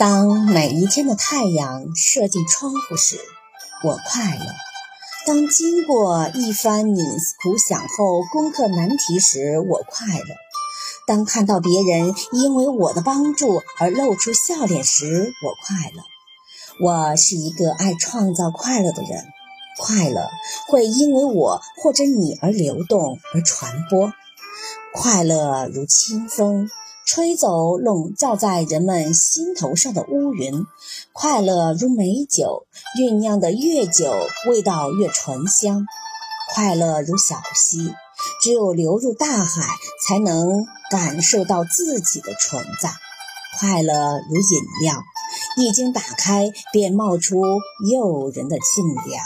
当每一天的太阳射进窗户时，我快乐；当经过一番冥思苦想后攻克难题时，我快乐；当看到别人因为我的帮助而露出笑脸时，我快乐。我是一个爱创造快乐的人，快乐会因为我或者你而流动而传播，快乐如清风。吹走笼罩在人们心头上的乌云，快乐如美酒，酝酿的越久，味道越醇香。快乐如小溪，只有流入大海，才能感受到自己的存在。快乐如饮料，一经打开便冒出诱人的沁凉。